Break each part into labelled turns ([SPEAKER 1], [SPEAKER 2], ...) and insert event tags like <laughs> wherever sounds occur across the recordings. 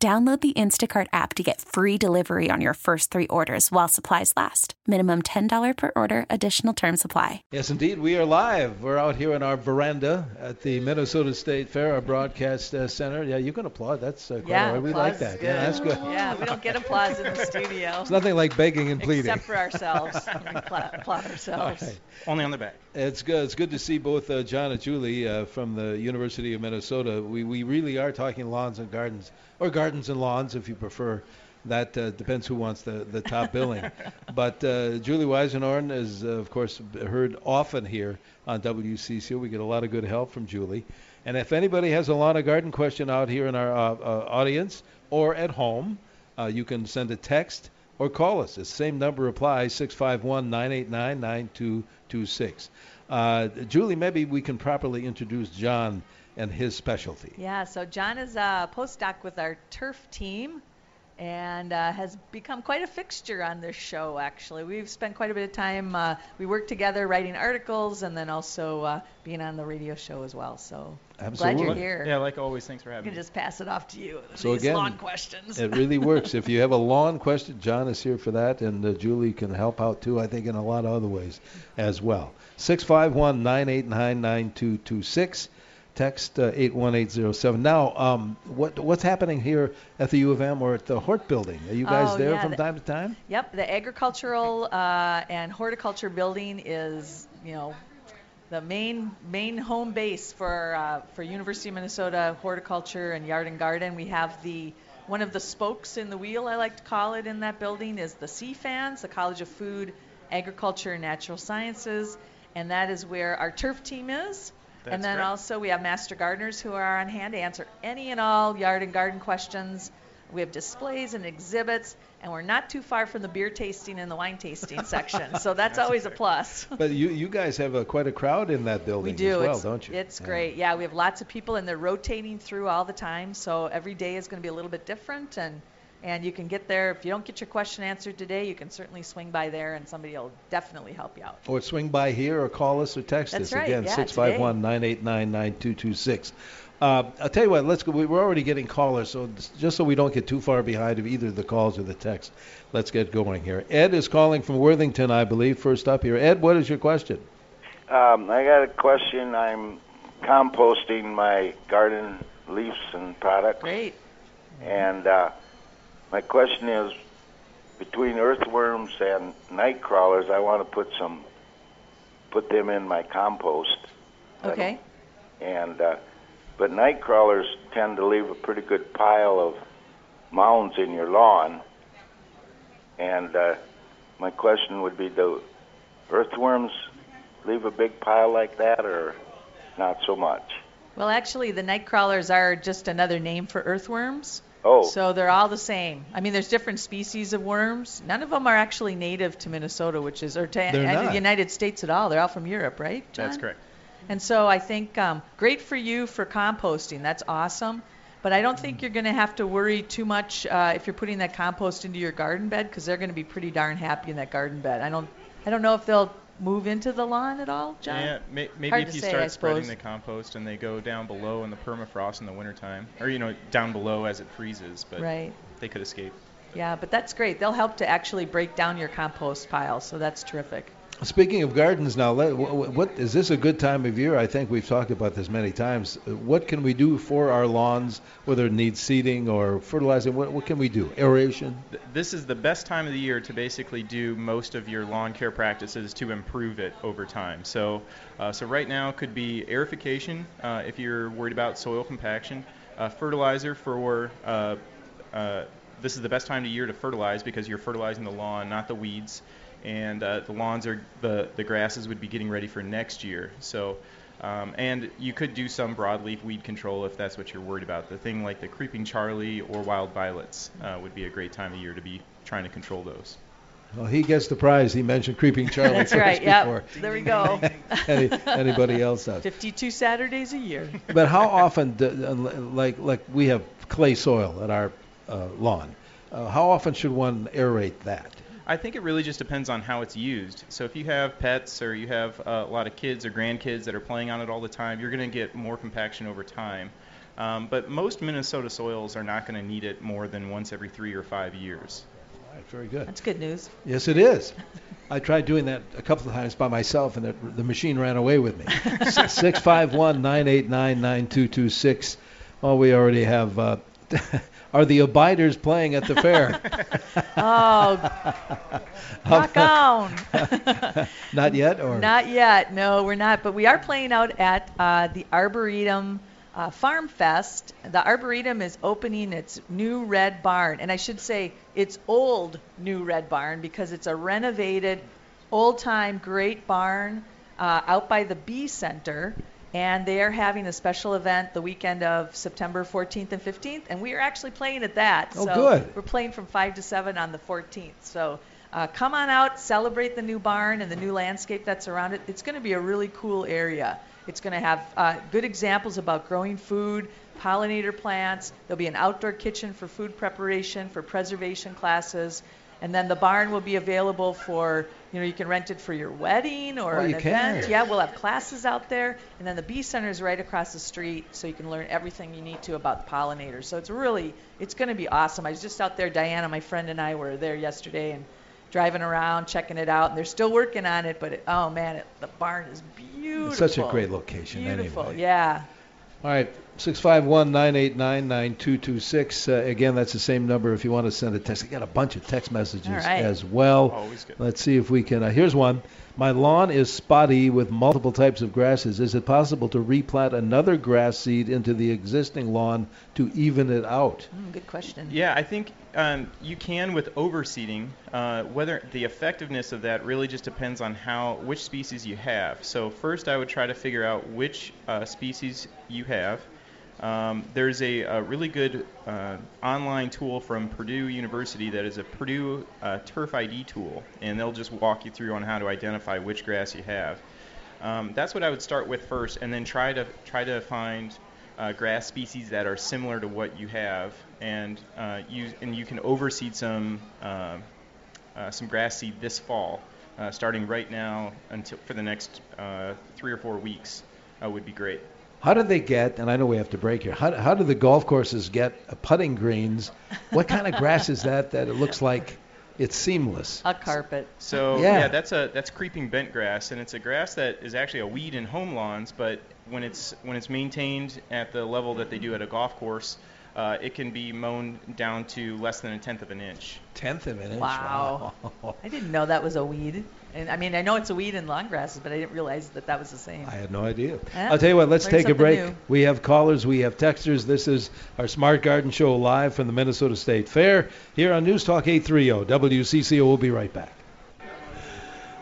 [SPEAKER 1] Download the Instacart app to get free delivery on your first three orders while supplies last. Minimum $10 per order, additional term supply.
[SPEAKER 2] Yes, indeed, we are live. We're out here in our veranda at the Minnesota State Fair, our broadcast uh, center. Yeah, you can applaud. That's uh, quite
[SPEAKER 3] yeah,
[SPEAKER 2] all right. We like that.
[SPEAKER 3] Good.
[SPEAKER 2] Yeah, that's good.
[SPEAKER 3] Yeah, we don't get applause in the studio.
[SPEAKER 2] It's nothing like begging and pleading.
[SPEAKER 3] Except for ourselves. we applaud ourselves.
[SPEAKER 2] All right.
[SPEAKER 4] Only on the back.
[SPEAKER 2] It's good. It's good to see both uh, John and Julie uh, from the University of Minnesota. We we really are talking lawns and gardens, or gardens and lawns, if you prefer. That uh, depends who wants the, the top <laughs> billing. But uh, Julie Weisenhorn is, uh, of course, heard often here on WCCO. We get a lot of good help from Julie. And if anybody has a lawn or garden question out here in our uh, uh, audience or at home, uh, you can send a text or call us. The same number applies 651 989 9226. Uh, Julie, maybe we can properly introduce John and his specialty.
[SPEAKER 3] Yeah, so John is a postdoc with our turf team and uh, has become quite a fixture on this show, actually. We've spent quite a bit of time, uh, we work together writing articles and then also uh, being on the radio show as well. So glad you're here.
[SPEAKER 4] Yeah, like always. Thanks for having me.
[SPEAKER 3] I
[SPEAKER 4] having
[SPEAKER 3] can
[SPEAKER 4] me.
[SPEAKER 3] just pass it off to you.
[SPEAKER 2] So
[SPEAKER 3] These
[SPEAKER 2] again,
[SPEAKER 3] lawn questions.
[SPEAKER 2] It really <laughs> works. If you have a lawn question, John is here for that, and uh, Julie can help out too, I think, in a lot of other ways as well. 651 989 9226. Text uh, 81807. Now, um, what what's happening here at the U of M or at the Hort Building? Are you guys
[SPEAKER 3] Oh,
[SPEAKER 2] there
[SPEAKER 3] yeah,
[SPEAKER 2] from
[SPEAKER 3] the-
[SPEAKER 2] time to time?
[SPEAKER 3] Yep, the agricultural uh, and horticulture building is, you know, the main main home base for uh, for University of Minnesota horticulture and yard and garden. We have the one of the spokes in the wheel, I like to call it, in that building is the CFANS, the College of Food, Agriculture, and Natural Sciences, and that is where our turf team is.
[SPEAKER 4] That's
[SPEAKER 3] and then
[SPEAKER 4] correct.
[SPEAKER 3] also we have master gardeners who are on hand to answer any and all yard and garden questions. We have displays and exhibits, and we're not too far from the beer tasting and the wine tasting <laughs> section, so that's, always a plus. <laughs>
[SPEAKER 2] But you you guys have a, quite a crowd in that building
[SPEAKER 3] We do.
[SPEAKER 2] as well,
[SPEAKER 3] it's,
[SPEAKER 2] don't you?
[SPEAKER 3] It's
[SPEAKER 2] Yeah.
[SPEAKER 3] great. Yeah, we have lots of people, and they're rotating through all the time. So every day is going to be a little bit different, and and you can get there. If you don't get your question answered today, you can certainly swing by there, and somebody will definitely help you out.
[SPEAKER 2] Or swing by here or call us or text
[SPEAKER 3] That's
[SPEAKER 2] us.
[SPEAKER 3] right,
[SPEAKER 2] Again,
[SPEAKER 3] yeah,
[SPEAKER 2] 651 989 9226. Uh, I'll tell you what, let's go. we- We're already getting callers, so just so we don't get too far behind of either the calls or the text, let's get going here. Ed is calling from Worthington, I believe, first up here. Ed, what is your question?
[SPEAKER 5] Um, I got a question. I'm composting my garden leaves and product,
[SPEAKER 3] Great.
[SPEAKER 5] and uh, my question is, between earthworms and night crawlers, I want to put some, put them in my compost.
[SPEAKER 3] Okay.
[SPEAKER 5] And uh, but night crawlers tend to leave a pretty good pile of mounds in your lawn. And uh, my question would be, do earthworms leave a big pile like that, or not so much?
[SPEAKER 3] Well, actually, the night crawlers are just another name for earthworms.
[SPEAKER 5] Oh,
[SPEAKER 3] So they're all the same. I mean, there's different species of worms. None of them are actually native to Minnesota, which is or to
[SPEAKER 2] They're
[SPEAKER 3] and
[SPEAKER 2] not.
[SPEAKER 3] the United States at all. They're all from Europe, right? John?
[SPEAKER 4] That's correct.
[SPEAKER 3] And so I think um, great for you for composting. That's awesome. But I don't think you're going to have to worry too much uh, if you're putting that compost into your garden bed because they're going to be pretty darn happy in that garden bed. I don't, I don't know if they'll move into the lawn at all, John.
[SPEAKER 4] Yeah, may, maybe
[SPEAKER 3] Hard
[SPEAKER 4] if you
[SPEAKER 3] say,
[SPEAKER 4] start
[SPEAKER 3] I
[SPEAKER 4] spreading
[SPEAKER 3] suppose.
[SPEAKER 4] the compost and they go down below in the permafrost in the wintertime, or you know down below as it freezes, but
[SPEAKER 3] Right.
[SPEAKER 4] they could escape.
[SPEAKER 3] Yeah, but that's great. They'll help to actually break down your compost pile, so that's terrific.
[SPEAKER 2] Speaking of gardens now, let, what, what is this a good time of year? I think we've talked about this many times. Uh, What can we do for our lawns, whether it needs seeding or fertilizing? What, what can we do? Aeration?
[SPEAKER 4] This is the best time of the year to basically do most of your lawn care practices to improve it over time. So, uh, so right now could be aerification uh, if you're worried about soil compaction, uh, fertilizer for. Uh, uh, this is the best time of year to fertilize because you're fertilizing the lawn, not the weeds, and uh, the lawns are the the grasses would be getting ready for next year. So. Um, and you could do some broadleaf weed control if that's what you're worried about. The thing like the creeping Charlie or wild violets uh, would be a great time of year to be trying to control those.
[SPEAKER 2] Well, he gets the prize. He mentioned creeping Charlie
[SPEAKER 3] That's right.
[SPEAKER 2] before
[SPEAKER 3] Yep. There we go. <laughs>
[SPEAKER 2] any, anybody else does.
[SPEAKER 3] 52 Saturdays a year. <laughs>
[SPEAKER 2] But how often, do, uh, like like we have clay soil at our uh, lawn, uh, how often should one aerate that?
[SPEAKER 4] I think it really just depends on how it's used. So if you have pets or you have uh, a lot of kids or grandkids that are playing on it all the time, you're going to get more compaction over time. Um, but most Minnesota soils are not going to need it more than once every three or five years.
[SPEAKER 2] All right, very good.
[SPEAKER 3] That's good news.
[SPEAKER 2] Yes, it is. <laughs> I tried doing that a couple of times by myself, and it, the machine ran away with me. <laughs> Six five one nine eight nine nine two two six. Oh, we already have. Uh, <laughs> are the abiders playing at the fair? <laughs>
[SPEAKER 3] Oh, <laughs> rock on. <laughs>
[SPEAKER 2] Not yet, or
[SPEAKER 3] Not yet. No, we're not. But we are playing out at uh, the Arboretum uh, Farm Fest. The Arboretum is opening its new red barn, and I should say it's old new red barn because it's a renovated, old-time great barn uh, out by the Bee Center. And they are having a special event the weekend of September 14th and 15th, and we are actually playing at that.
[SPEAKER 2] Oh,
[SPEAKER 3] so
[SPEAKER 2] good.
[SPEAKER 3] We're playing from 5 to 7 on the 14th. So uh, come on out, celebrate the new barn and the new landscape that's around it. It's going to be a really cool area. It's going to have uh, good examples about growing food, pollinator plants. There'll be an outdoor kitchen for food preparation, for preservation classes. And then the barn will be available for, you know, you can rent it for your wedding or
[SPEAKER 2] Oh,
[SPEAKER 3] an
[SPEAKER 2] you
[SPEAKER 3] event.
[SPEAKER 2] can.
[SPEAKER 3] Yeah, we'll have classes out there. And then the bee center is right across the street, so you can learn everything you need to about the pollinators. So it's really, it's going to be awesome. I was just out there, Diana, my friend and I were there yesterday and driving around, checking it out. And they're still working on it, but it, oh man, it, the barn is beautiful.
[SPEAKER 2] it's such a great location
[SPEAKER 3] Beautiful,
[SPEAKER 2] anyway.
[SPEAKER 3] yeah.
[SPEAKER 2] All right, six five one nine eight nine nine two two six. Uh, again, that's the same number if you want to send a text. I got a bunch of text messages
[SPEAKER 3] All right.
[SPEAKER 2] as well.
[SPEAKER 4] Always good.
[SPEAKER 2] Let's see if we can. Uh, here's one. My lawn is spotty with multiple types of grasses. Is it possible to replant another grass seed into the existing lawn to even it out?
[SPEAKER 3] Mm, good question.
[SPEAKER 4] Yeah, I think um, you can with overseeding. Uh, whether the effectiveness of that really just depends on how which species you have. So first, I would try to figure out which uh, species you have. Um, there's a, a really good uh, online tool from Purdue University that is a Purdue uh, Turf ID tool, and they'll just walk you through on how to identify which grass you have. Um, that's what I would start with first, and then try to try to find uh, grass species that are similar to what you have, and uh, use and you can overseed some uh, uh, some grass seed this fall, starting right now until for the next three or four weeks would be great.
[SPEAKER 2] How do they get? And I know we have to break here. How, how do the golf courses get putting greens? What kind of grass is that? That it looks like it's seamless.
[SPEAKER 3] A carpet.
[SPEAKER 4] So
[SPEAKER 2] Yeah.
[SPEAKER 4] yeah. that's a that's creeping bent grass, and it's a grass that is actually a weed in home lawns. But when it's when it's maintained at the level that they do at a golf course, uh, it can be mown down to less than a tenth of an inch.
[SPEAKER 2] Tenth of an inch.
[SPEAKER 3] Wow. I didn't know that was a weed. And I mean, I know it's a weed in lawn grasses, but I didn't realize that that was the same.
[SPEAKER 2] I had no idea.
[SPEAKER 3] Yeah,
[SPEAKER 2] I'll tell you what, let's
[SPEAKER 3] learn
[SPEAKER 2] take a break.
[SPEAKER 3] new.
[SPEAKER 2] We have callers, we have texters. This is our Smart Garden Show live from the Minnesota State Fair here on News Talk 830 WCCO. We'll be right back.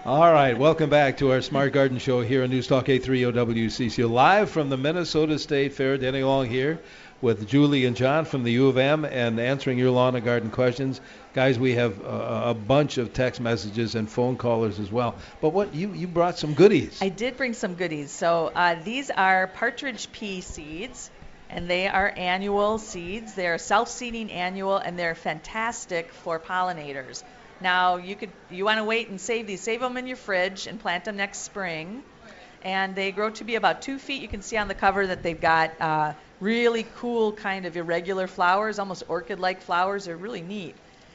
[SPEAKER 2] All right, welcome back to our Smart Garden Show here on News Talk 830 WCCO live from the Minnesota State Fair. Danny Long here with Julie and John from the U of M and answering your lawn and garden questions. Guys, we have uh, a bunch of text messages and phone callers as well. But what you you brought some goodies.
[SPEAKER 3] I did bring some goodies. So uh, these are partridge pea seeds, and they are annual seeds. They are self-seeding annual, and they're fantastic for pollinators. Now you could you want to wait and save these, save them in your fridge and plant them next spring. And they grow to be about two feet. You can see on the cover that they've got uh, really cool kind of irregular flowers, almost orchid-like flowers. They're really neat.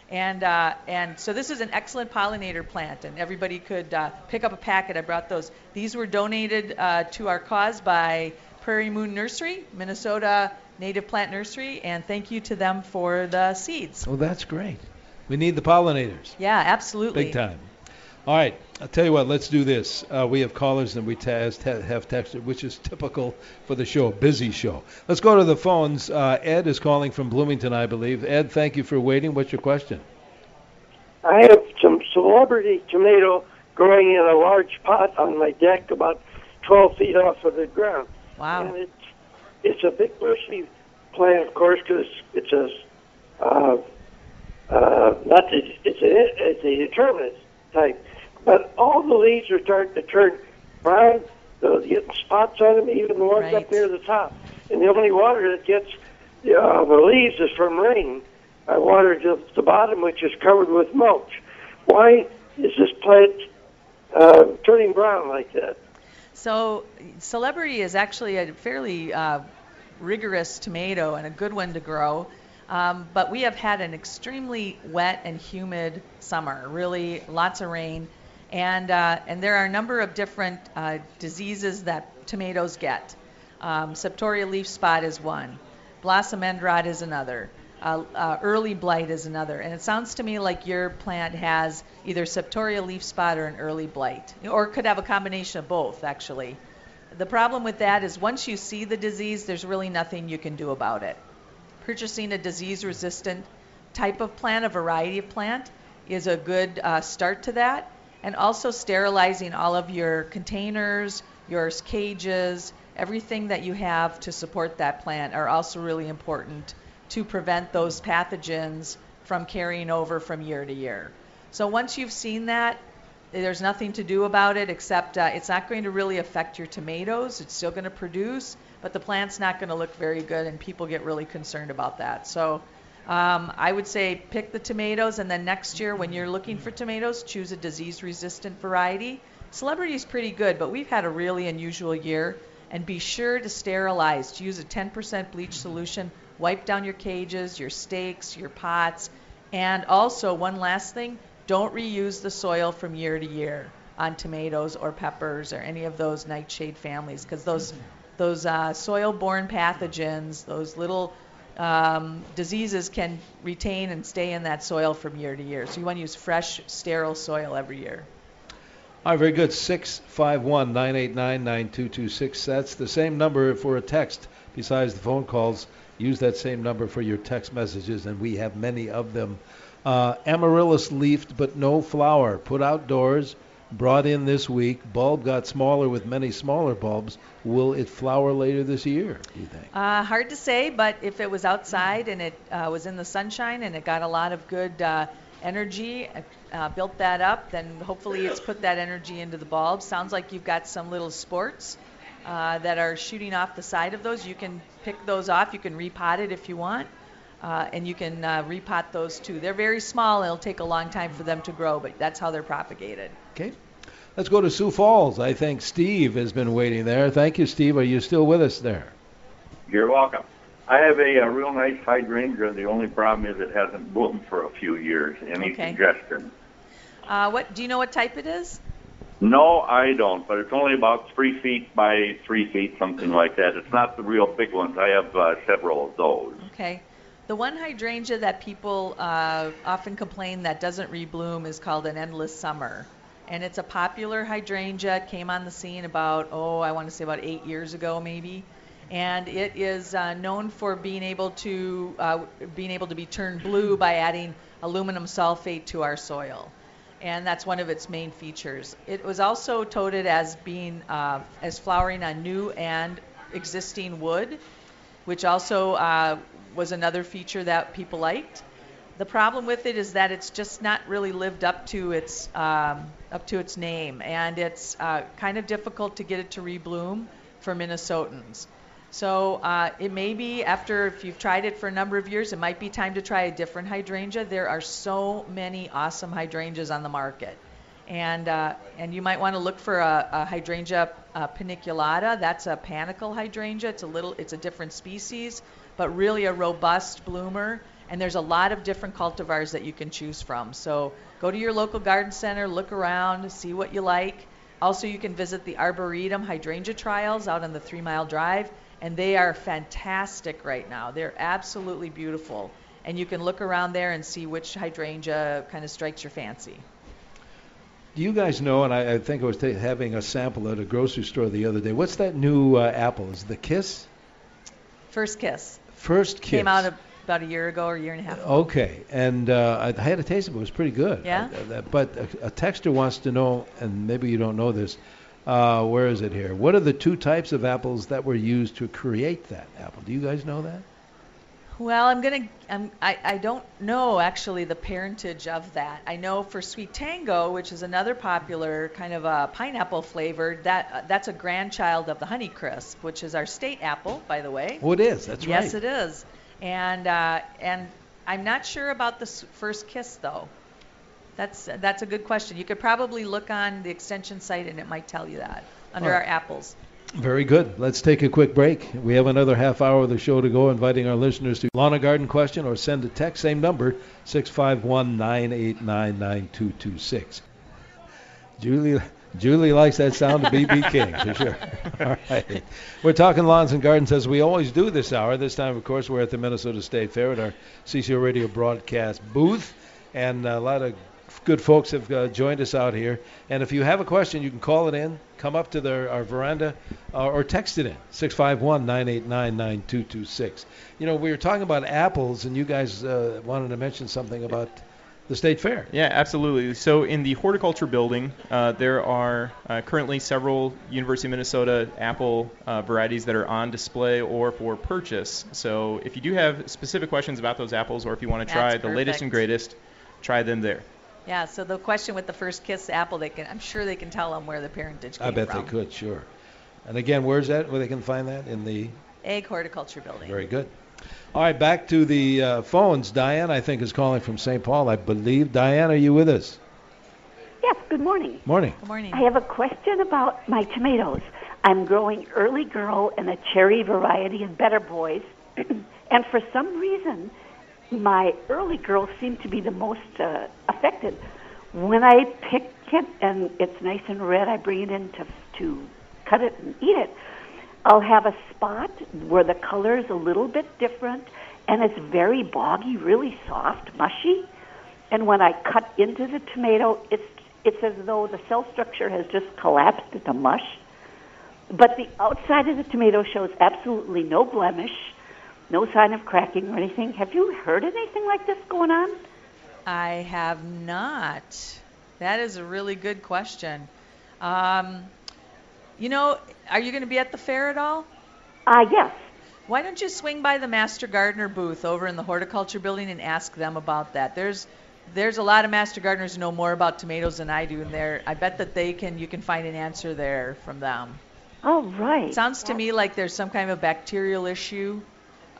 [SPEAKER 3] And uh, and so this is an excellent pollinator plant, and everybody could uh, pick up a packet. I brought those. These were donated uh, to our cause by Prairie Moon Nursery, Minnesota Native Plant Nursery, and thank you to them for the seeds.
[SPEAKER 2] Oh, that's great. We need the pollinators.
[SPEAKER 3] Yeah, absolutely.
[SPEAKER 2] Big time. All right, I'll tell you what. Let's do this. Uh, we have callers and we te- te- have texted, which is typical for the show. Busy show. Let's go to the phones. Uh, Ed is calling from Bloomington, I believe. Ed, thank you for waiting. What's your question?
[SPEAKER 6] I have some celebrity tomato growing in a large pot on my deck, about 12 feet off of the ground.
[SPEAKER 3] Wow.
[SPEAKER 6] And it's it's a big bushy plant, of course, because it's a uh, uh, not the, it's a it's a determinate type, but all the leaves are starting to turn brown. They're getting spots on them, even the ones
[SPEAKER 3] Right.
[SPEAKER 6] up near the top. And the only water that gets uh, the leaves is from rain. I watered the, the bottom, which is covered with mulch. Why is this plant uh, turning brown like that?
[SPEAKER 3] So, celebrity is actually a fairly uh, rigorous tomato and a good one to grow. Um, but we have had an extremely wet and humid summer, really lots of rain. And, uh, and there are a number of different uh, diseases that tomatoes get. Um, septoria leaf spot is one, blossom end rot is another, uh, uh, early blight is another. And it sounds to me like your plant has either septoria leaf spot or an early blight, or could have a combination of both, actually. The problem with that is once you see the disease, there's really nothing you can do about it. Purchasing a disease resistant type of plant, a variety of plant, is a good uh, start to that. And also sterilizing all of your containers, your cages, everything that you have to support that plant are also really important to prevent those pathogens from carrying over from year to year. So once you've seen that, there's nothing to do about it except uh, it's not going to really affect your tomatoes. It's still going to produce, but the plant's not going to look very good, and people get really concerned about that. So um, I would say pick the tomatoes, and then next year when you're looking for tomatoes, choose a disease-resistant variety. Celebrity is pretty good, but we've had a really unusual year. And be sure to sterilize. Use a 10% bleach solution. Wipe down your cages, your stakes, your pots, and also one last thing: don't reuse the soil from year to year on tomatoes or peppers or any of those nightshade families, because those those uh, soil-borne pathogens, those little um, diseases can retain and stay in that soil from year to year. So you want to use fresh, sterile soil every year.
[SPEAKER 2] All right, very good. 651 989 9226. That's the same number for a text besides the phone calls. Use that same number for your text messages, and we have many of them. Uh, amaryllis leafed but no flower. Put outdoors. Brought in this week. Bulb got smaller with many smaller bulbs. Will it flower later this year, do you think?
[SPEAKER 3] Uh, hard to say, but if it was outside and it uh, was in the sunshine and it got a lot of good uh, energy, uh, built that up, then hopefully it's put that energy into the bulbs. Sounds like you've got some little sports uh, that are shooting off the side of those. You can pick those off. You can repot it if you want. Uh, and you can uh, repot those too. They're very small. It'll take a long time for them to grow, but that's how they're propagated.
[SPEAKER 2] Okay. Let's go to Sioux Falls. I think Steve has been waiting there. Thank you, Steve. Are you still with us there?
[SPEAKER 7] You're welcome. I have a, a real nice hydrangea. The only problem is it hasn't bloomed for a few years. Any
[SPEAKER 3] Okay.
[SPEAKER 7] suggestions?
[SPEAKER 3] Uh, what do you know what type it is?
[SPEAKER 7] No, I don't. But it's only about three feet by three feet, something like that. It's not the real big ones. I have uh, several of those.
[SPEAKER 3] Okay. The one hydrangea that people uh, often complain that doesn't rebloom is called an endless summer. And it's a popular hydrangea. It came on the scene about, oh, I want to say about eight years ago, maybe. And it is uh, known for being able to uh, being able to be turned blue by adding aluminum sulfate to our soil, and that's one of its main features. It was also touted as being uh, as flowering on new and existing wood, which also uh, was another feature that people liked. The problem with it is that it's just not really lived up to its um, up to its name, and it's uh, kind of difficult to get it to rebloom for Minnesotans. So uh, it may be after if you've tried it for a number of years, it might be time to try a different hydrangea. There are so many awesome hydrangeas on the market, and uh, and you might want to look for a, a hydrangea paniculata. That's a panicle hydrangea. It's a little, it's a different species, but really a robust bloomer. And there's a lot of different cultivars that you can choose from. So go to your local garden center, look around, see what you like. Also, you can visit the Arboretum hydrangea trials out on the Three Mile Drive, and they are fantastic right now. They're absolutely beautiful. And you can look around there and see which hydrangea kind of strikes your fancy.
[SPEAKER 2] Do you guys know, and I, I think I was ta- having a sample at a grocery store the other day, what's that new uh, apple? Is it the Kiss?
[SPEAKER 3] First Kiss
[SPEAKER 2] First Kiss.
[SPEAKER 3] came out a, about a year ago or a year and a half ago.
[SPEAKER 2] Okay, and uh, I had a taste of it. It was pretty good.
[SPEAKER 3] Yeah?
[SPEAKER 2] Uh, but a, a texter wants to know, and maybe you don't know this, Uh, where is it here? What are the two types of apples that were used to create that apple? Do you guys know that?
[SPEAKER 3] Well, I'm gonna. I'm, I I don't know actually the parentage of that. I know for SweeTango, which is another popular kind of a pineapple flavored, that uh, that's a grandchild of the Honeycrisp, which is our state apple, by the way.
[SPEAKER 2] Oh, it is. That's right.
[SPEAKER 3] yes, it is. And uh, and I'm not sure about the first kiss though. That's that's a good question. You could probably look on the extension site and it might tell you that under
[SPEAKER 2] All
[SPEAKER 3] our apples.
[SPEAKER 2] Very good. Let's take a quick break. We have another half hour of the show to go, inviting our listeners to lawn and garden question or send a text, same number, 651 989 9226. Julie. Julie likes that sound of BB King, for sure. <laughs> All right. We're talking lawns and gardens as we always do this hour. This time, of course, we're at the Minnesota State Fair at our CCO Radio broadcast booth. And a lot of good folks have uh, joined us out here. And if you have a question, you can call it in, come up to the, our veranda, uh, or text it in 651 989 9226. You know, we were talking about apples, and you guys uh, wanted to mention something about the State Fair.
[SPEAKER 4] Yeah, absolutely. So in the horticulture building, uh, there are uh, currently several University of Minnesota apple uh, varieties that are on display or for purchase. So if you do have specific questions about those apples, or if you want to try
[SPEAKER 3] That's
[SPEAKER 4] the latest and greatest, try them there.
[SPEAKER 3] Yeah. So the question with the first kiss apple, they can. I'm sure they can tell them where the parentage came
[SPEAKER 2] I bet
[SPEAKER 3] from.
[SPEAKER 2] they could, sure. And again, where's that? Where they can find that? In the.
[SPEAKER 3] Ag horticulture building.
[SPEAKER 2] Very good. All right, back to the uh, phones. Diane, I think, is calling from St. Paul, I believe. Diane, are you with us?
[SPEAKER 8] Yes, good morning.
[SPEAKER 2] Morning.
[SPEAKER 3] Good morning.
[SPEAKER 8] I have a question about my tomatoes. I'm growing Early Girl and a cherry variety and Better Boys, <clears throat> and for some reason, my Early Girls seem to be the most uh, affected. When I pick it and it's nice and red, I bring it in to, to cut it and eat it. I'll have a spot where the color is a little bit different, and it's very boggy, really soft, mushy. And when I cut into the tomato, it's it's as though the cell structure has just collapsed into mush. But the outside of the tomato shows absolutely no blemish, no sign of cracking or anything. Have you heard anything like this going on?
[SPEAKER 3] I have not. That is a really good question. Um, you know, are you going to be at the fair at all?
[SPEAKER 8] Uh, yes.
[SPEAKER 3] Why don't you swing by the Master Gardener booth over in the horticulture building and ask them about that? There's there's a lot of master gardeners who know more about tomatoes than I do, and there I bet that they can you can find an answer there from them.
[SPEAKER 8] Oh, right.
[SPEAKER 3] It sounds to me like there's some kind of bacterial issue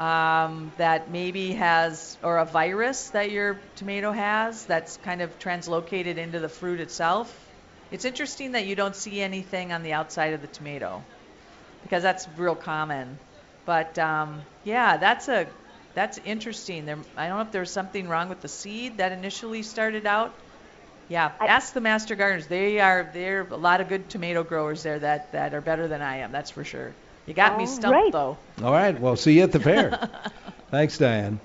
[SPEAKER 3] um, that maybe has, or a virus that your tomato has that's kind of translocated into the fruit itself. It's interesting that you don't see anything on the outside of the tomato because that's real common. But um, yeah, that's a that's interesting. There, I don't know if there's something wrong with the seed that initially started out. Yeah,
[SPEAKER 8] I-
[SPEAKER 3] ask the master gardeners. They are they're a lot of good tomato growers there that that are better than I am. That's for sure. You got me stumped
[SPEAKER 8] right.
[SPEAKER 3] though.
[SPEAKER 2] All right. Well, see you at the fair. <laughs> Thanks, Diane.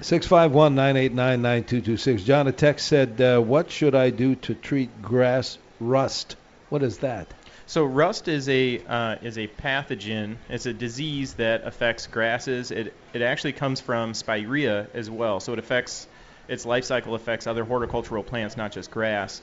[SPEAKER 2] 651 989 9226. John, a text said, uh, What should I do to treat grass rust? What is that?
[SPEAKER 4] So rust is a uh, is a pathogen. It's a disease that affects grasses. It it actually comes from spirea as well. So it affects its life cycle affects other horticultural plants, not just grass.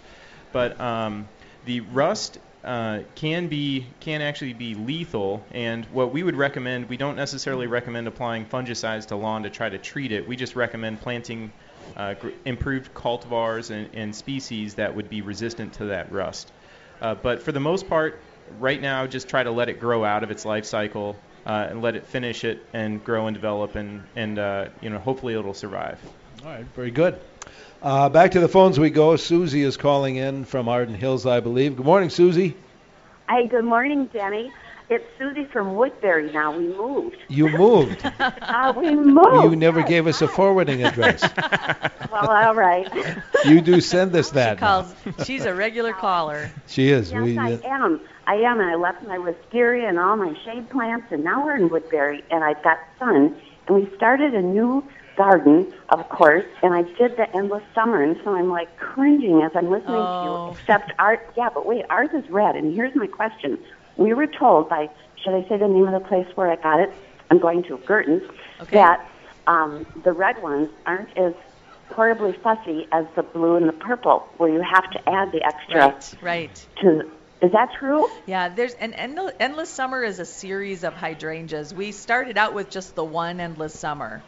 [SPEAKER 4] But um, the rust uh, can be can actually be lethal. And what we would recommend, we don't necessarily recommend applying fungicides to lawn to try to treat it. We just recommend planting uh, gr- improved cultivars and, and species that would be resistant to that rust. Uh, but for the most part, right now, just try to let it grow out of its life cycle uh, and let it finish it and grow and develop, and and uh, you know hopefully it'll survive.
[SPEAKER 2] All right. Very good. Uh, back to the phones we go. Susie is calling in from Arden Hills, I believe. Good morning, Susie.
[SPEAKER 9] Hi, good morning, Jenny. It's Susie from Woodbury now. We moved.
[SPEAKER 2] You moved. <laughs>
[SPEAKER 9] Uh, we moved.
[SPEAKER 2] you never
[SPEAKER 9] yes.
[SPEAKER 2] gave us a forwarding address. <laughs>
[SPEAKER 9] Well, all right.
[SPEAKER 2] You do send us that.
[SPEAKER 3] She
[SPEAKER 2] now.
[SPEAKER 3] calls. She's a regular caller.
[SPEAKER 2] She is.
[SPEAKER 9] yes,
[SPEAKER 2] we,
[SPEAKER 9] I
[SPEAKER 2] uh,
[SPEAKER 9] am. I am, and I left my wisteria and all my shade plants, and now we're in Woodbury, and I've got sun, and we started a new garden, of course, and I did the endless summer, and so I'm like cringing as I'm listening to
[SPEAKER 3] Oh.
[SPEAKER 9] you. Except ours, yeah, but wait, ours is red, and here's my question: We were told by, should I say the name of the place where I got it? I'm going to Gerten's.
[SPEAKER 3] Okay.
[SPEAKER 9] That um, the red ones aren't as horribly fussy as the blue and the purple, where you have to add the extra
[SPEAKER 3] Right. Right.
[SPEAKER 9] to Is that true?
[SPEAKER 3] Yeah, there's an Endle- endless summer is a series of hydrangeas. We started out with just the one endless summer,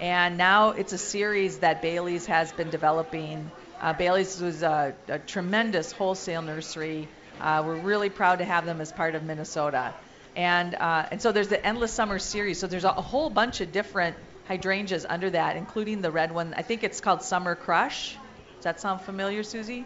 [SPEAKER 3] and now it's a series that Bailey's has been developing. Uh, Bailey's was a, a tremendous wholesale nursery. Uh, we're really proud to have them as part of Minnesota, and uh, and so there's the endless summer series. So there's a, a whole bunch of different hydrangeas under that, including the red one. I think it's called Summer Crush. Does that sound familiar, Susie?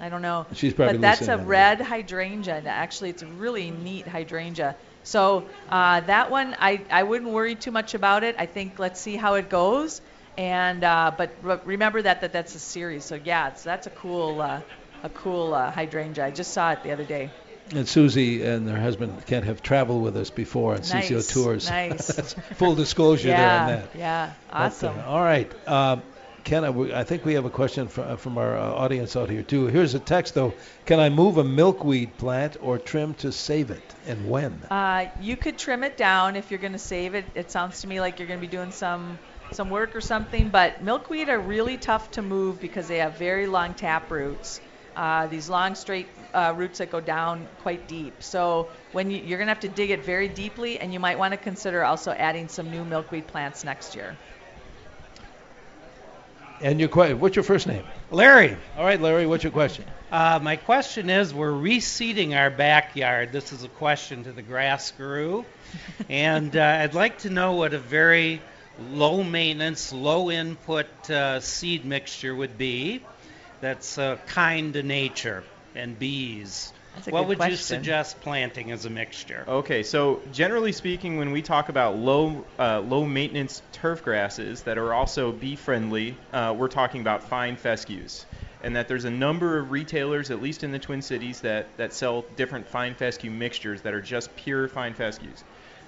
[SPEAKER 3] I don't know.
[SPEAKER 2] She's probably
[SPEAKER 3] But that's a red hydrangea. Actually, it's a really neat hydrangea. So uh, that one, I, I wouldn't worry too much about it. I think let's see how it goes. And uh, but, but remember that, that that's a series. So yeah, it's, that's a cool uh, a cool uh, hydrangea. I just saw it the other day.
[SPEAKER 2] And Susie and her husband can't have traveled with us before on CCO
[SPEAKER 3] Nice,
[SPEAKER 2] tours.
[SPEAKER 3] nice. <laughs>
[SPEAKER 2] Full disclosure
[SPEAKER 3] yeah,
[SPEAKER 2] there on that.
[SPEAKER 3] yeah,
[SPEAKER 2] But,
[SPEAKER 3] awesome.
[SPEAKER 2] uh, all right. Um, Ken, I I think we have a question from, from our uh, audience out here, too. Here's a text, though. Can I move a milkweed plant or trim to save it, and when?
[SPEAKER 3] Uh, you could trim it down if you're going to save it. It sounds to me like you're going to be doing some some work or something. But milkweed are really tough to move because they have very long tap roots. Uh, these long straight uh, roots that go down quite deep. So when you, you're going to have to dig it very deeply, and you might want to consider also adding some new milkweed plants next year.
[SPEAKER 2] And your que- what's your first name?
[SPEAKER 10] Larry,
[SPEAKER 2] All right, Larry, what's your question?
[SPEAKER 10] uh, my question is we're reseeding our backyard. This is a question to the grass guru. <laughs> and uh, I'd like to know what a very low maintenance, low input uh, seed mixture would be that's uh, kind to nature and bees.
[SPEAKER 3] That's a
[SPEAKER 10] what
[SPEAKER 3] good
[SPEAKER 10] would you suggest planting as a mixture?
[SPEAKER 4] Okay, so generally speaking, when we talk about low uh, low maintenance turf grasses that are also bee friendly, uh, we're talking about fine fescues, and that there's a number of retailers, at least in the Twin Cities, that that sell different fine fescue mixtures that are just pure fine fescues.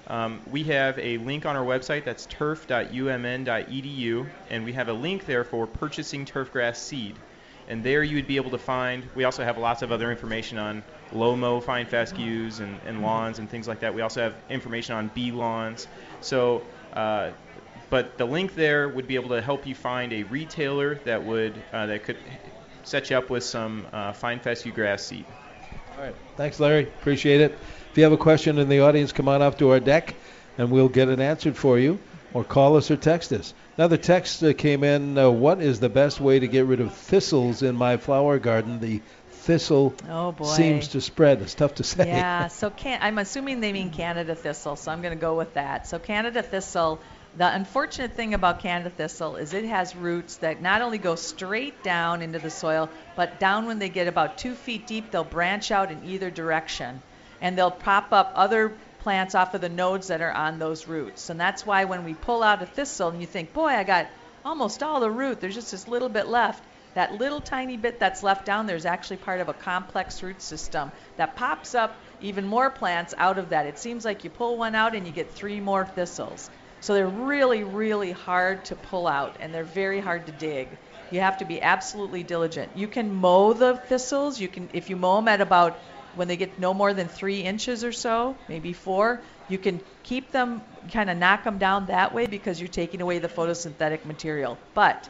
[SPEAKER 4] Um, we have a link on our website that's turf.umn.edu, and we have a link there for purchasing turfgrass seed. And there you would be able to find. We also have lots of other information on low mow fine fescues and, and lawns and things like that. We also have information on bee lawns. So, uh, but the link there would be able to help you find a retailer that would uh, that could set you up with some uh, fine fescue grass seed.
[SPEAKER 2] All right. Thanks, Larry. Appreciate it. If you have a question in the audience, come on up to our deck, and we'll get it answered for you, or call us or text us. Another text came in. Uh, what is the best way to get rid of thistles in my flower garden? The thistle
[SPEAKER 3] Oh boy.
[SPEAKER 2] seems to spread. It's tough to say.
[SPEAKER 3] Yeah, <laughs> so can, I'm assuming they mean Canada thistle, so I'm going to go with that. So Canada thistle, the unfortunate thing about Canada thistle is it has roots that not only go straight down into the soil, but down when they get about two feet deep, they'll branch out in either direction, and they'll pop up other plants off of the nodes that are on those roots. And that's why when we pull out a thistle and you think, boy, I got almost all the root, there's just this little bit left. That little tiny bit that's left down there is actually part of a complex root system that pops up even more plants out of that. It seems like you pull one out and you get three more thistles. So they're really, really hard to pull out and they're very hard to dig. You have to be absolutely diligent. You can mow the thistles. You can, if you mow them at about when they get no more than three inches or so, maybe four, you can keep them, kind of knock them down that way because you're taking away the photosynthetic material. But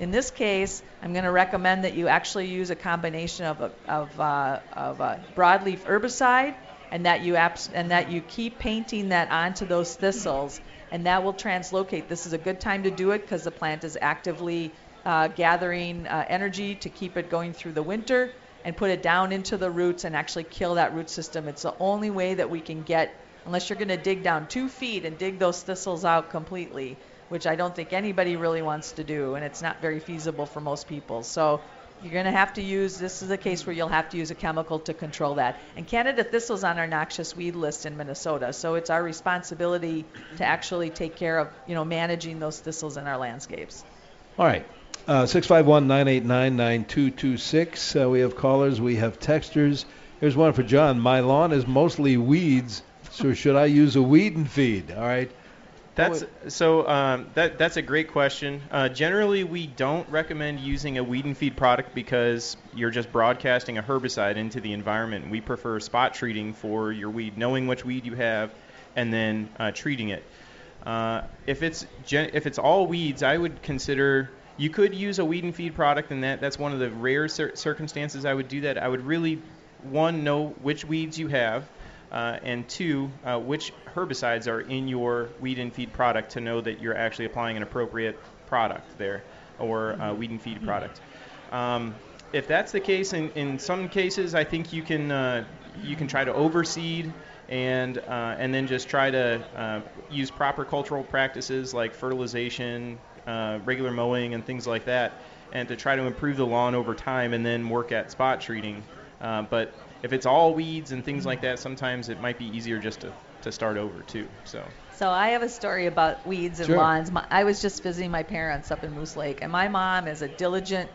[SPEAKER 3] in this case, I'm going to recommend that you actually use a combination of a, of, uh, of a broadleaf herbicide and that you abs- and that you keep painting that onto those thistles, and that will translocate. This is a good time to do it because the plant is actively uh, gathering uh, energy to keep it going through the winter and put it down into the roots and actually kill that root system. It's the only way that we can get, unless you're going to dig down two feet and dig those thistles out completely, which I don't think anybody really wants to do, and it's not very feasible for most people. So you're going to have to use, this is a case where you'll have to use a chemical to control that. And Canada thistle's on our noxious weed list in Minnesota, so it's our responsibility to actually take care of, you know, managing those thistles in our landscapes.
[SPEAKER 2] All right. Uh, 651-989-9226. Uh, we have callers. We have texters. Here's one for John. My lawn is mostly weeds, so should I use a weed and feed? All right.
[SPEAKER 4] That's so. Um, that that's a great question. Uh, generally, we don't recommend using a weed and feed product because you're just broadcasting a herbicide into the environment. We prefer spot treating for your weed, knowing which weed you have, and then uh, treating it. Uh, if it's gen- if it's all weeds, I would consider you could use a weed and feed product, and that that's one of the rare cir- circumstances I would do that. I would really one, know which weeds you have, uh, and two, uh, which herbicides are in your weed and feed product to know that you're actually applying an appropriate product there or uh, weed and feed product. Um, if that's the case, in, in some cases, I think you can uh, you can try to overseed and uh, and then just try to uh, use proper cultural practices like fertilization, uh, regular mowing, and things like that, and to try to improve the lawn over time, and then work at spot treating. Uh, but if it's all weeds and things like that, sometimes it might be easier just to, to start over too. So.
[SPEAKER 3] So I have a story about weeds and
[SPEAKER 2] Sure.
[SPEAKER 3] lawns. My, I was just visiting my parents up in Moose Lake, and my mom is a diligent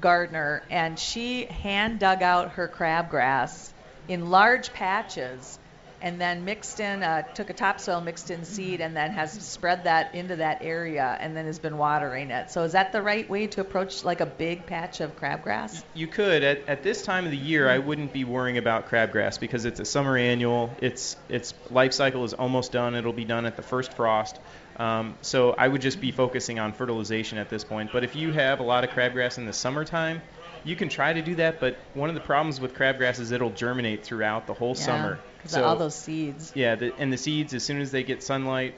[SPEAKER 3] gardener, and she hand dug out her crabgrass in large patches, and then mixed in, uh, took a topsoil, mixed in seed, and then has spread that into that area, and then has been watering it. So is that the right way to approach like a big patch of crabgrass?
[SPEAKER 4] You could at, at this time of the year. I wouldn't be worrying about crabgrass because it's a summer annual. Its its life cycle is almost done. It'll be done at the first frost. Um, so I would just be focusing on fertilization at this point. But if you have a lot of crabgrass in the summertime, you can try to do that. But one of the problems with crabgrass is it'll germinate throughout the whole summer.
[SPEAKER 3] Because of all those seeds.
[SPEAKER 4] Yeah, the, and the seeds, as soon as they get sunlight,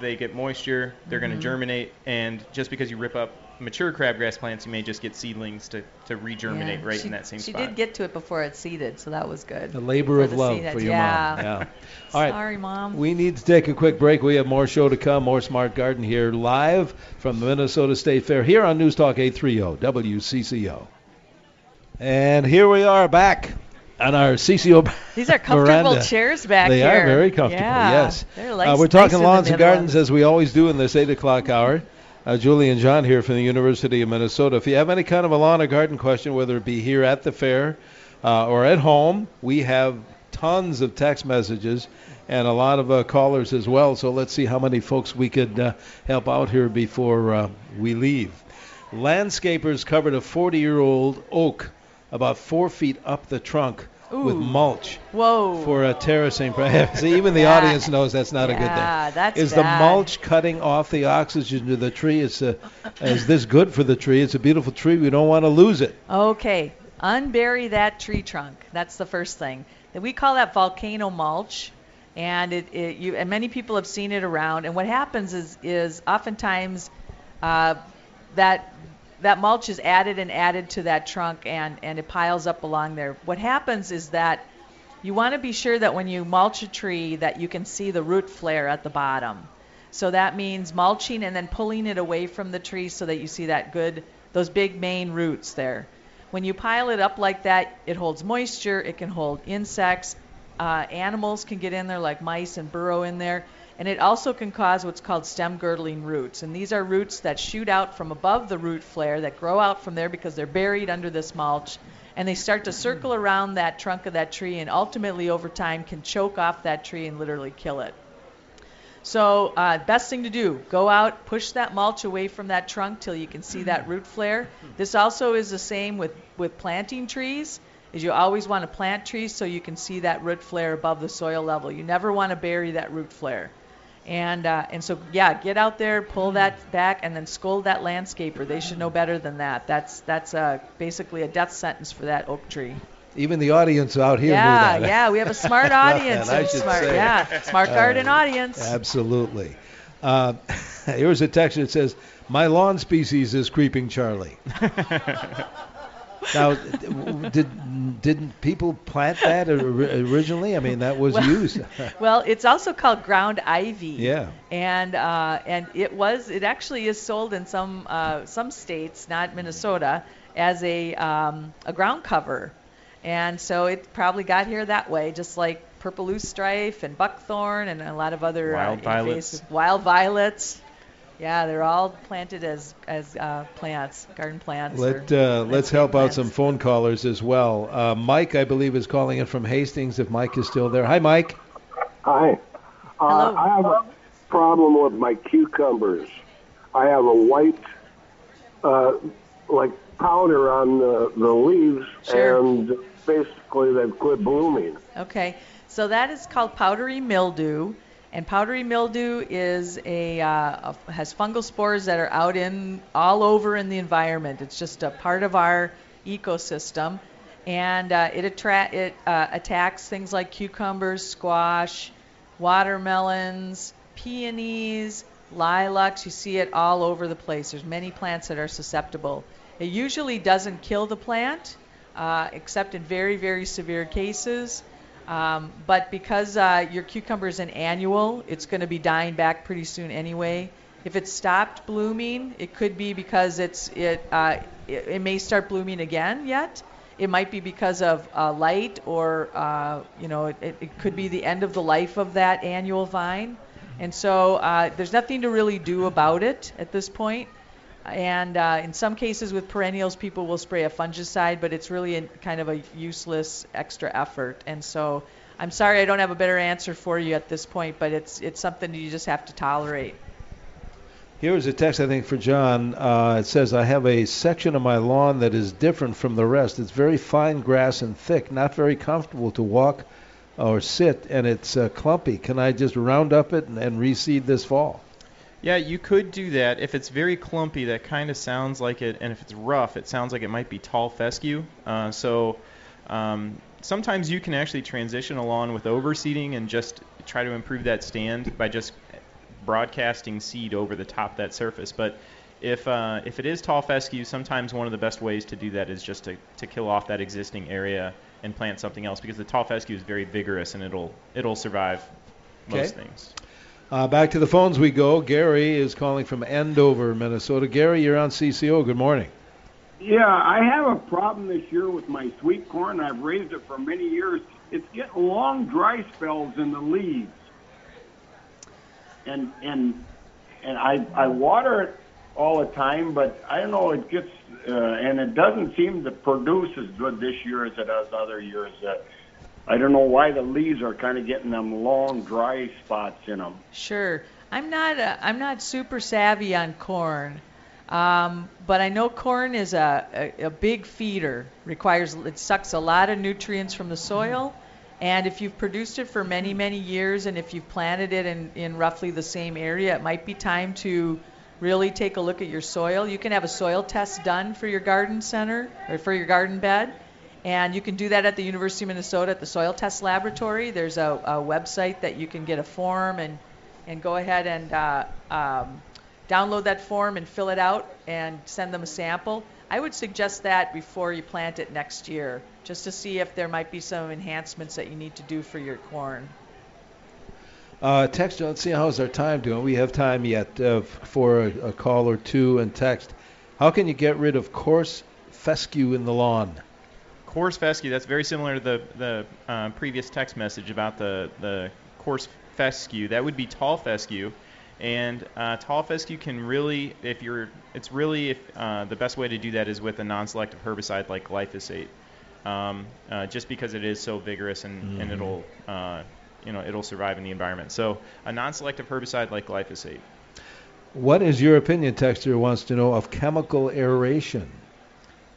[SPEAKER 4] they get moisture, they're going
[SPEAKER 3] Mhm.
[SPEAKER 4] to germinate. And just because you rip up mature crabgrass plants, you may just get seedlings to, to regerminate
[SPEAKER 3] Yeah.
[SPEAKER 4] right
[SPEAKER 3] she,
[SPEAKER 4] in that same
[SPEAKER 3] she
[SPEAKER 4] spot.
[SPEAKER 3] She did get to it before it seeded, so that was good.
[SPEAKER 2] The labor
[SPEAKER 3] For
[SPEAKER 2] of
[SPEAKER 3] the
[SPEAKER 2] love
[SPEAKER 3] seed
[SPEAKER 2] for
[SPEAKER 3] heads.
[SPEAKER 2] your
[SPEAKER 3] yeah.
[SPEAKER 2] mom. Yeah. <laughs> All right.
[SPEAKER 3] Sorry, mom.
[SPEAKER 2] We need to take a quick break. We have more show to come, more Smart Garden here live from the Minnesota State Fair here on News Talk 830 WCCO. And here we are back on our CCO <laughs>
[SPEAKER 3] These are comfortable
[SPEAKER 2] veranda.
[SPEAKER 3] chairs back
[SPEAKER 2] they
[SPEAKER 3] here.
[SPEAKER 2] are very comfortable,
[SPEAKER 3] Yeah.
[SPEAKER 2] yes. Uh, we're talking lawns and gardens as we always do in this 8 o'clock hour. Uh, Julie and John here from the University of Minnesota. If you have any kind of a lawn or garden question, whether it be here at the fair uh, or at home, we have tons of text messages and a lot of uh, callers as well. So let's see how many folks we could uh, help out here before uh, we leave. Landscapers covered a 40 year old oak about four feet up the trunk with mulch
[SPEAKER 3] Whoa.
[SPEAKER 2] for a terracing. <laughs> See, even the
[SPEAKER 3] That-
[SPEAKER 2] audience knows that's not a good thing.
[SPEAKER 3] Yeah, that's
[SPEAKER 2] Is
[SPEAKER 3] bad.
[SPEAKER 2] the mulch cutting off the oxygen to the tree? Is, uh, is this good for the tree? It's a beautiful tree. We don't want to lose it.
[SPEAKER 3] Okay, unbury that tree trunk. That's the first thing. We call that volcano mulch, and it, it you and many people have seen it around. And what happens is is oftentimes uh, that that mulch is added and added to that trunk, and and it piles up along there. What happens is that you want to be sure that when you mulch a tree that you can see the root flare at the bottom. So that means mulching and then pulling it away from the tree so that you see that good, those big main roots there. When you pile it up like that, it holds moisture, it can hold insects, uh, animals can get in there like mice and burrow in there, and it also can cause what's called stem girdling roots. And these are roots that shoot out from above the root flare that grow out from there because they're buried under this mulch. And they start to circle around that trunk of that tree and ultimately over time can choke off that tree and literally kill it. So, uh, best thing to do, go out, push that mulch away from that trunk till you can see that root flare. This also is the same with, with planting trees, is you always want to plant trees so you can see that root flare above the soil level. You never want to bury that root flare. And, uh, and so, yeah, get out there, pull that back, and then scold that landscaper. They should know better than that. That's, that's uh, basically a death sentence for that oak tree.
[SPEAKER 2] Even the audience out here
[SPEAKER 3] yeah,
[SPEAKER 2] knew that.
[SPEAKER 3] yeah, we have a smart <laughs>
[SPEAKER 2] Well,
[SPEAKER 3] audience.
[SPEAKER 2] I should
[SPEAKER 3] smart,
[SPEAKER 2] say.
[SPEAKER 3] yeah, smart
[SPEAKER 2] Uh, <laughs>
[SPEAKER 3] garden audience.
[SPEAKER 2] Absolutely. Uh, <laughs> here's a text that says, "My lawn species is creeping Charlie." Now, did didn't people plant that originally? I mean, that was
[SPEAKER 3] Well-
[SPEAKER 2] used. <laughs>
[SPEAKER 3] well, it's also called ground ivy.
[SPEAKER 2] Yeah.
[SPEAKER 3] And uh, and it was it actually is sold in some uh, some states, not Minnesota, as a um, a ground cover, and so it probably got here that way, just like purple loosestrife and buckthorn and a lot of other
[SPEAKER 4] Wild
[SPEAKER 3] uh,
[SPEAKER 4] violets.
[SPEAKER 3] wild violets. Yeah, they're all planted as as uh, plants, garden plants.
[SPEAKER 2] Let uh, let's
[SPEAKER 3] landscape
[SPEAKER 2] help out some phone callers as well. Uh, Mike, I believe, is calling in from Hastings. If Mike is still there, hi, Mike.
[SPEAKER 11] Hi. Uh, I have a problem with my cucumbers. I have a white, uh, like powder on the, the leaves,
[SPEAKER 3] Sure.
[SPEAKER 11] and basically they've quit blooming.
[SPEAKER 3] Okay, so that is called powdery mildew, and powdery mildew is a, uh, a has fungal spores that are out in all over in the environment. It's just a part of our ecosystem, and uh, it it uh, attacks things like cucumbers, squash, watermelons, peonies, lilacs. You see it all over the place. There's many plants that are susceptible. It usually doesn't kill the plant, uh, except in very, very severe cases. Um, but because uh, your cucumber is an annual, it's going to be dying back pretty soon anyway. If it stopped blooming, it could be because it's it, uh, it it may start blooming again yet. It might be because of uh, light, or uh, you know, it, it could be the end of the life of that annual vine. And so uh, there's nothing to really do about it at this point. And uh, in some cases with perennials, people will spray a fungicide, but it's really a, kind of a useless extra effort. And so I'm sorry I don't have a better answer for you at this point, but it's it's something you just have to tolerate.
[SPEAKER 2] Here is a text, I think, for John. Uh, it says, I have a section of my lawn that is different from the rest. It's very fine grass and thick, not very comfortable to walk or sit, and it's uh, clumpy. Can I just Roundup it and, and reseed this fall?
[SPEAKER 4] Yeah, you could do that. If it's very clumpy, that kind of sounds like it, and if it's rough, it sounds like it might be tall fescue. Uh, so um, sometimes you can actually transition a lawn with overseeding and just try to improve that stand by just broadcasting seed over the top of that surface. But if uh, if it is tall fescue, sometimes one of the best ways to do that is just to, to kill off that existing area and plant something else because the tall fescue is very vigorous and it'll it'll survive most
[SPEAKER 2] Okay.
[SPEAKER 4] things.
[SPEAKER 2] Uh, back to the phones we go. Gary is calling from Andover, Minnesota. Gary, you're on CCO. Good morning.
[SPEAKER 12] Yeah, I have a problem this year with my sweet corn. I've raised it for many years. It's getting long dry spells in the leaves, and and and I I water it all the time, but I don't know. It gets uh, and it doesn't seem to produce as good this year as it does other years. Uh, I don't know why the leaves are kind of getting them long dry spots in them.
[SPEAKER 3] Sure. I'm not a, I'm not super savvy on corn, um, but I know corn is a, a, a big feeder. Requires it sucks a lot of nutrients from the soil, and if you've produced it for many many years, and if you've planted it in in roughly the same area, it might be time to really take a look at your soil. You can have a soil test done for your garden center or for your garden bed. And you can do that at the University of Minnesota at the Soil Test Laboratory. There's a, a website that you can get a form and, and go ahead and uh, um, download that form and fill it out and send them a sample. I would suggest that before you plant it next year, just to see if there might be some enhancements that you need to do for your corn.
[SPEAKER 2] Uh, text, let's see how's our time doing. We have time yet uh, for a, a call or two and text. How can you get rid of coarse fescue in the lawn?
[SPEAKER 4] Coarse fescue, that's very similar to the, the uh, previous text message about the, the coarse fescue. That would be tall fescue. And uh, tall fescue can really, if you're, it's really, if, uh, the best way to do that is with a non-selective herbicide like glyphosate. Um, uh, just because it is so vigorous and, and
[SPEAKER 2] Mhm.
[SPEAKER 4] it'll, uh, you know, it'll survive in the environment. So a non-selective herbicide like glyphosate.
[SPEAKER 2] What is your opinion, Texter wants to know, of chemical aeration?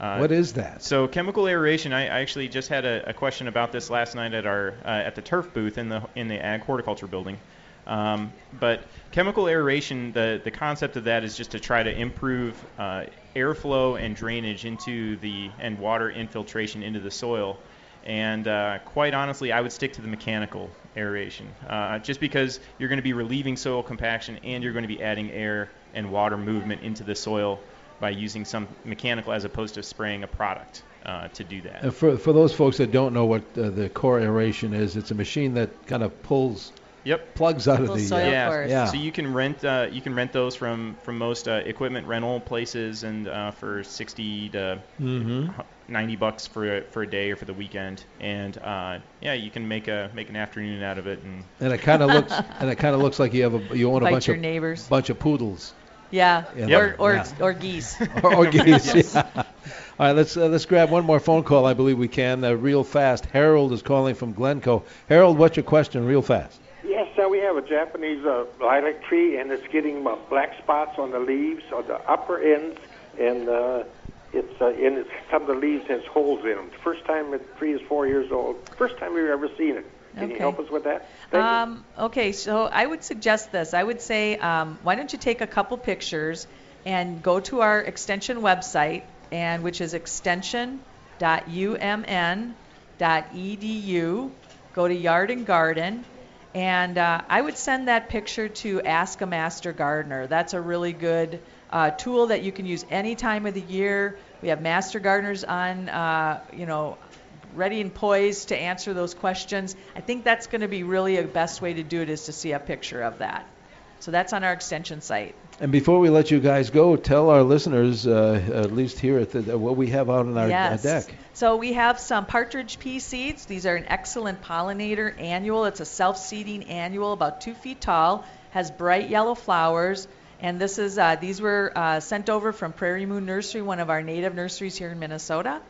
[SPEAKER 4] Uh,
[SPEAKER 2] what is that?
[SPEAKER 4] So chemical aeration, I, I actually just had a, a question about this last night at our uh, at the turf booth in the in the ag horticulture building. Um, but chemical aeration, the the concept of that is just to try to improve uh, airflow and drainage into the and water infiltration into the soil. And uh, quite honestly, I would stick to the mechanical aeration, uh, just because you're going to be relieving soil compaction and you're going to be adding air and water movement into the soil by using some mechanical as opposed to spraying a product uh, to do that.
[SPEAKER 2] And for, for those folks that don't know what uh, the core aeration is, it's a machine that kind of pulls
[SPEAKER 4] Yep.
[SPEAKER 2] plugs out of the
[SPEAKER 3] soil
[SPEAKER 2] uh,
[SPEAKER 4] yeah.
[SPEAKER 2] yeah.
[SPEAKER 4] So you can rent uh, you can rent those from from most uh, equipment rental places and uh, for 60 to
[SPEAKER 2] hmm
[SPEAKER 4] 90 bucks for a, for a day or for the weekend and uh, yeah you can make a make an afternoon out of it and
[SPEAKER 2] And it kind of looks <laughs> and it kind of looks like you have a you own a
[SPEAKER 3] Fight
[SPEAKER 2] bunch
[SPEAKER 3] your
[SPEAKER 2] of
[SPEAKER 3] neighbors.
[SPEAKER 2] bunch of poodles
[SPEAKER 3] Yeah.
[SPEAKER 2] Yeah.
[SPEAKER 3] Or or
[SPEAKER 2] Yeah.
[SPEAKER 3] or geese.
[SPEAKER 2] or, or geese. <laughs> <laughs>
[SPEAKER 4] Yes.
[SPEAKER 2] yeah. All right, let's uh, let's grab one more phone call. I believe we can uh, real fast. Harold is calling from Glencoe. Harold, what's your question, real fast?
[SPEAKER 13] Yes, sir. we have a Japanese uh, lilac tree, and it's getting uh, black spots on the leaves, on the upper ends, and uh, it's uh, and it's, some of the leaves has holes in them. First time the tree is four years old. First time we've ever seen it. Can you help us with that?
[SPEAKER 3] Um, okay, so I would suggest this. I would say, um, why don't you take a couple pictures and go to our extension website, and which is extension.umn.edu. Go to Yard and Garden. And uh, I would send that picture to Ask a Master Gardener. That's a really good uh, tool that you can use any time of the year. We have master gardeners on, uh, you know, ready and poised to answer those questions. I think that's going to be really a best way to do it is to see a picture of that. So that's on our extension site.
[SPEAKER 2] And before we let you guys go, tell our listeners, uh, at least here at the, what we have out on our
[SPEAKER 3] yes.
[SPEAKER 2] deck.
[SPEAKER 3] So we have some partridge pea seeds. These are an excellent pollinator annual. It's a self-seeding annual, about two feet tall, has bright yellow flowers. And this is uh, these were uh, sent over from Prairie Moon Nursery, one of our native nurseries here in Minnesota.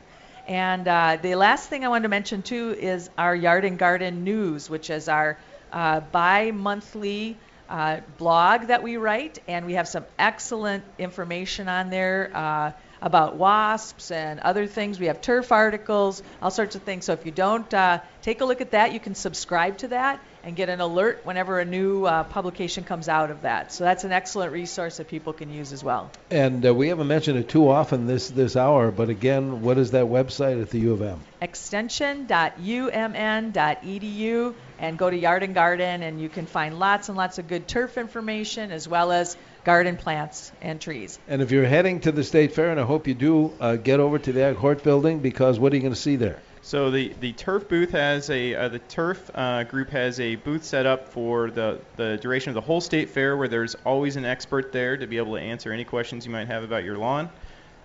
[SPEAKER 3] And uh, the last thing I wanted to mention too is our Yard and Garden News, which is our uh, bi-monthly uh, blog that we write, and we have some excellent information on there uh, about wasps and other things. We have turf articles, all sorts of things. So if you don't uh, take a look at that, you can subscribe to that and get an alert whenever a new uh, publication comes out of that. So that's an excellent resource that people can use as well.
[SPEAKER 2] And uh, we haven't mentioned it too often this this hour, but again, what is that website at the U of M?
[SPEAKER 3] Extension.umn.edu and go to Yard and Garden, and you can find lots and lots of good turf information as well as garden plants and trees.
[SPEAKER 2] And if you're heading to the State Fair, and I hope you do, uh, get over to the Ag Hort building because what are you going to see there?
[SPEAKER 4] So the, the turf booth has a uh, the turf uh, group has a booth set up for the the duration of the whole state fair, where there's always an expert there to be able to answer any questions you might have about your lawn.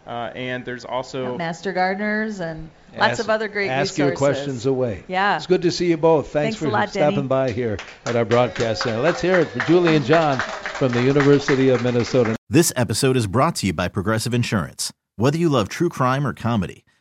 [SPEAKER 4] Uh, and there's also
[SPEAKER 3] master gardeners and lots
[SPEAKER 2] ask,
[SPEAKER 3] of other great
[SPEAKER 2] ask
[SPEAKER 3] resources.
[SPEAKER 2] your questions away.
[SPEAKER 3] Yeah.
[SPEAKER 2] It's good to see you both. Thanks,
[SPEAKER 3] Thanks
[SPEAKER 2] for
[SPEAKER 3] lot,
[SPEAKER 2] stopping
[SPEAKER 3] Denny.
[SPEAKER 2] by here at our broadcast center. Let's hear it for Julie and John from the University of Minnesota.
[SPEAKER 14] This episode is brought to you by Progressive Insurance. Whether you love true crime or comedy,